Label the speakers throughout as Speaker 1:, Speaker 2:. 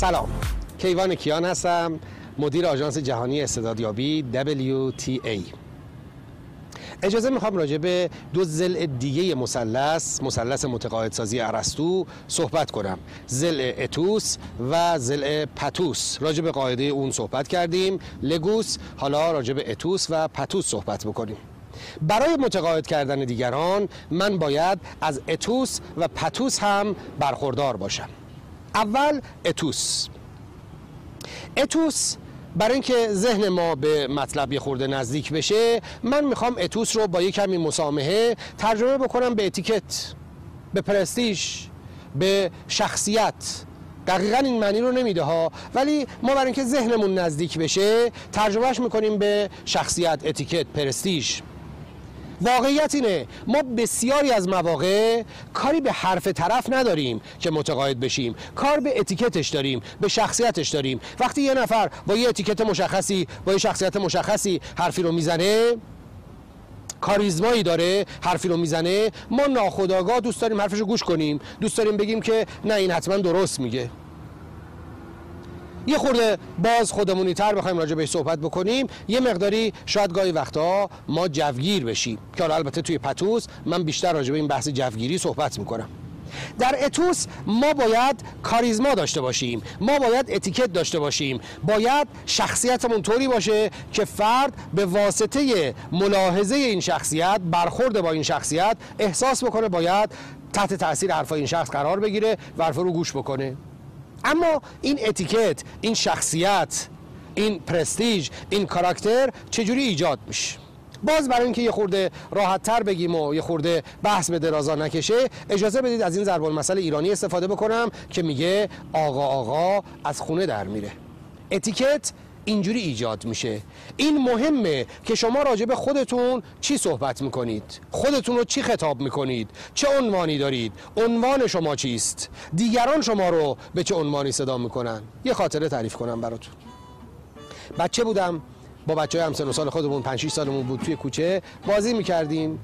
Speaker 1: سلام. کیوان کیان هستم. مدیر آژانس جهانی استعدادیابی WTA اجازه می‌خوام راجع به دو زل دیگه مثلث مثلث متقاعدسازی ارسطو صحبت کنم. زل اتوس و زل پتوس. راجع به قاعده اون صحبت کردیم. لگوس حالا راجع به اتوس و پتوس صحبت بکنیم. برای متقاعد کردن دیگران من باید از اتوس و پتوس هم برخوردار باشم. اول اتوس. اتوس برای اینکه ذهن ما به مطلب یه خورده نزدیک بشه من می‌خوام اتوس رو با یه کمی مسامحه ترجمه بکنم به اتیکت به پرستیژ به شخصیت. دقیقا این معنی رو نمیده ها ولی ما برای اینکه ذهنمون نزدیک بشه ترجمهش می‌کنیم به شخصیت اتیکت پرستیژ. واقعیت اینه. ما بسیاری از مواقع کاری به حرف طرف نداریم که متقاعد بشیم. کار به اتیکتش داریم به شخصیتش داریم. وقتی یه نفر با یه اتیکت مشخصی با یه شخصیت مشخصی حرفی رو می‌زنه کاریزمایی داره حرفی رو می‌زنه ما ناخداگاه دوست داریم حرفش رو گوش کنیم. دوست داریم بگیم که نه این حتما درست میگه. یه خورده باز خودمونی تر بخوایم راجع بهش صحبت بکنیم. یه مقداری شاید گاهی وقتا ما جوگیر بشیم. که حالا البته توی پتوس من بیشتر راجع به این بحث جوگیری صحبت می‌کنم. در اتوس ما باید کاریزما داشته باشیم. ما باید اتیکت داشته باشیم. باید شخصیتمون طوری باشه که فرد به واسطه ملاحظه این شخصیت برخورد با این شخصیت احساس بکنه باید تحت تاثیر حرفای این شخص قرار بگیره و حرف رو گوش بکنه. اما این اتیکت این شخصیت این پرستیژ این کاراکتر چجوری ایجاد میشه؟ باز برای اینکه یه خورده راحت تر بگیم و یه خورده بحث به درازا نکشه اجازه بدید از این ضرب المثل ایرانی استفاده بکنم که میگه آقا آقا از خونه در میره. اتیکت اینجوری ایجاد میشه. این مهمه که شما راجع به خودتون چی صحبت می‌کنید؟ خودتون رو چی خطاب می‌کنید؟ چه عنوانی دارید؟ عنوان شما چیست؟ دیگران شما رو به چه عنوانی صدا می‌کنن؟ یه خاطره تعریف کنم براتون. بچه بودم با بچه های همسن و سال خودمون 5 6 سالمون بود توی کوچه. بازی می‌کردیم.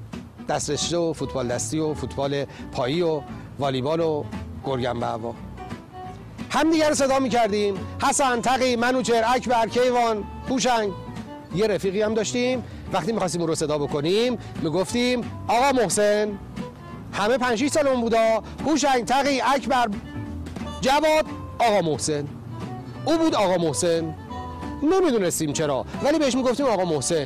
Speaker 1: دسترشته و فوتبال دستی و فوتبال پایی و والیبال و گرگن به هم دیگر صدا می کردیم حسن تقی منوچر اکبر کیوان هوشنگ یه رفیقی هم داشتیم. وقتی می‌خواستیم اون رو صدا بکنیم می‌گفتیم آقا محسن همه پنج سالمون بودا. هوشنگ تقی اکبر جواد آقا محسن. او بود آقا محسن. نمی‌دونستیم چرا ولی بهش می‌گفتیم آقا محسن.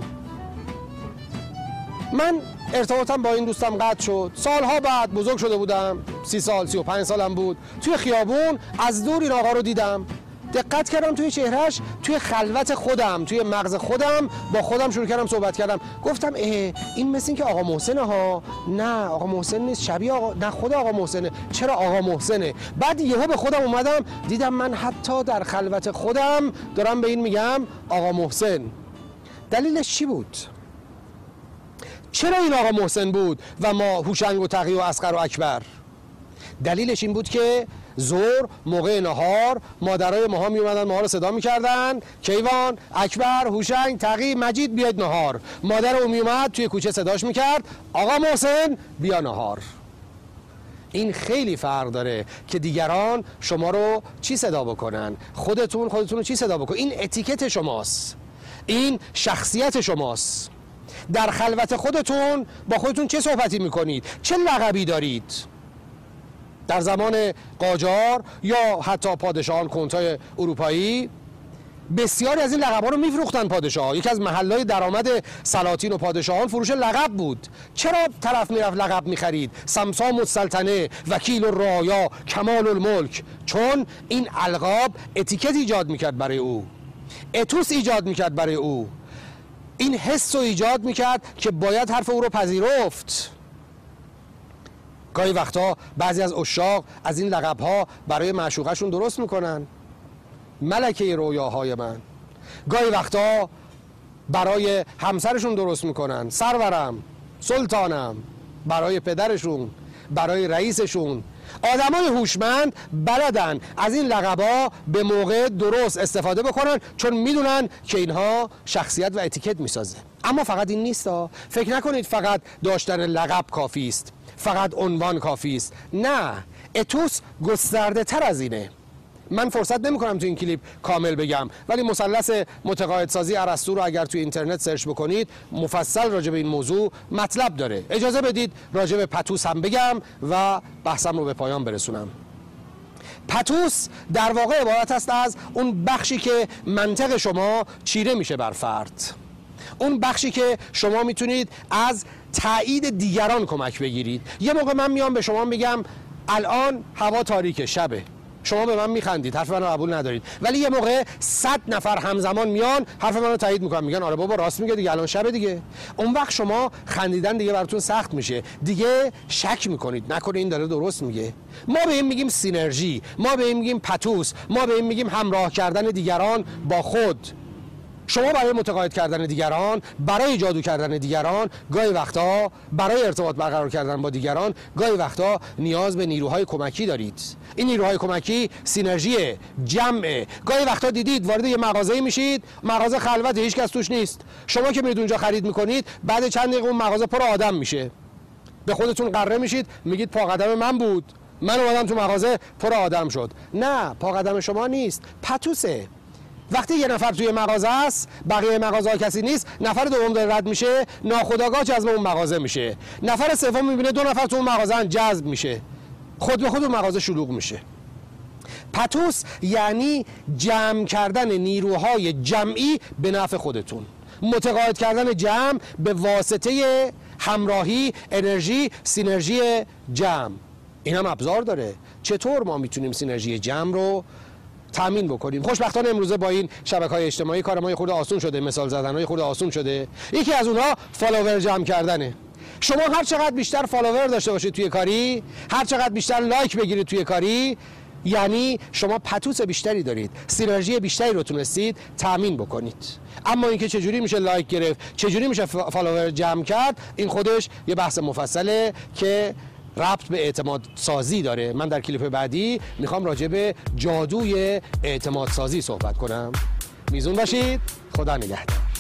Speaker 1: من ارتباطم با این دوستم قطع شد. سالها بعد بزرگ شده بودم. سی سال سی و پنج سالم بود. توی خیابون از دور این آقا رو دیدم. دقت کردم توی چهرهش توی خلوت خودم توی مغز خودم با خودم شروع کردم صحبت کردم. گفتم اه این مثل این که آقا محسنه ها. نه آقا محسن نیست. شبیه آقا نه خود آقا محسنه. چرا آقا محسنه؟ بعد یهو به خودم اومدم دیدم من حتی در خلوت خودم دارم به این میگم آقا محسن. دلیلش چی بود؟ چرا این آقا محسن بود و ما هوشنگ و تقی و اسقر و اکبر؟ دلیلش این بود که زور موقع نهار مادرای ماها می اومدن ماها رو صدا می‌کردن. کیوان اکبر هوشنگ تقی مجید بیاید نهار. مادر او توی کوچه صداش می‌کرد. آقا محسن بیا نهار. این خیلی فرق داره که دیگران شما رو چی صدا بکنن؟ خودتون خودتون رو چی صدا بکن؟ این اتیکت شماست. این شخصیت شماست. در خلوت خودتون با خودتون چه صحبتی می‌کنید؟ چه لقبی دارید؟ در زمان قاجار یا حتی پادشاهان کنتای اروپایی. بسیاری از این لقب ها رو میفروختن پادشاه یکی از محلهای درآمد سلاطین و پادشاهان فروش لقب بود. چرا طرف می‌رفت لقب می‌خرید؟ سمسام السلطنه وکیل الرایا کمال الملک. چون این القاب اتیکت ایجاد می‌کرد برای او. اتوس ایجاد می‌کرد برای او. این حس رو ایجاد می‌کرد که باید حرف او رو پذیرفت. گاهی وقتا بعضی از اشاق از این لقب ها برای معشوقشون درست می‌کنن. ملکه رویاهای من. گاهی وقتا برای همسرشون درست می‌کنن. سرورم سلطانم برای پدرشون برای رئیسشون. آدمای هوشمند بلدن از این لقبا به موقع درست استفاده بکنن چون می‌دونن که اینها شخصیت و اتیکت می‌سازه. اما فقط این نیست فکر نکنید فقط داشتن لقب کافی است. فقط عنوان کافی است. نه اتوس گسترده تر از اینه. من فرصت نمی کنم تو این کلیپ کامل بگم ولی مثلث متقاعدسازی ارسطو رو اگر تو اینترنت search بکنید مفصل راجع به این موضوع مطلب داره. اجازه بدید راجع به پتوس هم بگم و بحثم رو به پایان برسونم. پتوس در واقع عبارت است از اون بخشی که منطق شما چیره میشه بر فرد. اون بخشی که شما می‌تونید از تایید دیگران کمک بگیرید. یه موقع من میام به شما میگم الان هوا تاریک شبه. شما به من میخندید حرف منو قبول ندارید. ولی یه موقع صد نفر همزمان میان حرف منو تایید می‌کنن میگن آره بابا راست میگه دیگه الان شب دیگه. اون وقت شما خندیدن دیگه براتون سخت میشه. دیگه شک می‌کنید. نکنه این داره درست میگه. ما به این میگیم سینرژی ما به این میگیم پتوس ما به این میگیم همراه کردن دیگران با خود. شما برای متقاعد کردن دیگران برای جادو کردن دیگران گاهی وقتا برای ارتباط برقرار کردن با دیگران گاهی وقتا نیاز به نیروهای کمکی دارید. این نیروهای کمکی سینرژی جمع. گاهی وقتا دیدید وارد یه مغازه میشید مغازه خلوت هیچ کس توش نیست. شما که میرید اونجا خرید می‌کنید بعد چند دقیقه اون مغازه پر آدم میشه. به خودتون قره میشید میگید پا قدم من بود. من اومدم تو مغازه پر آدم شد. نه پا قدم شما نیست. پتوسه. وقتی یه نفر توی مغازه است بقیه مغازه کسی نیست نفر دوم داره رد میشه ناخداگاه جذب اون مغازه میشه. نفر سوم می‌بینه دو نفر تو اون مغازه جذب میشه. خود به خود اون مغازه شلوغ میشه. پتوس یعنی جمع کردن نیروهای جمعی به نفع خودتون. متقاعد کردن جمع به واسطه همراهی انرژی سینرژی جمع. این هم ابزار داره. چطور ما می‌تونیم synergy جمع رو تامین بکنیم. خوشبختانه امروزه با این شبکه های اجتماعی کار ما یه خورده آسون شده مثال زدن های خورده آسون شده. یکی از اونها follower جمع کردنه. شما هر چقدر بیشتر follower داشته باشید توی کاری هر چقدر بیشتر like بگیرید توی کاری یعنی شما پتوس بیشتری دارید. synergy بیشتری رو تونستید تامین بکنید. اما اینکه چجوری میشه like گرفت چجوری میشه follower جمع کرد این خودش یه بحث مفصله که ربط به اعتماد سازی داره. من در کلیپ بعدی می‌خوام راجع به جادوی اعتماد سازی صحبت کنم. میزون باشید. خدا نگهدار.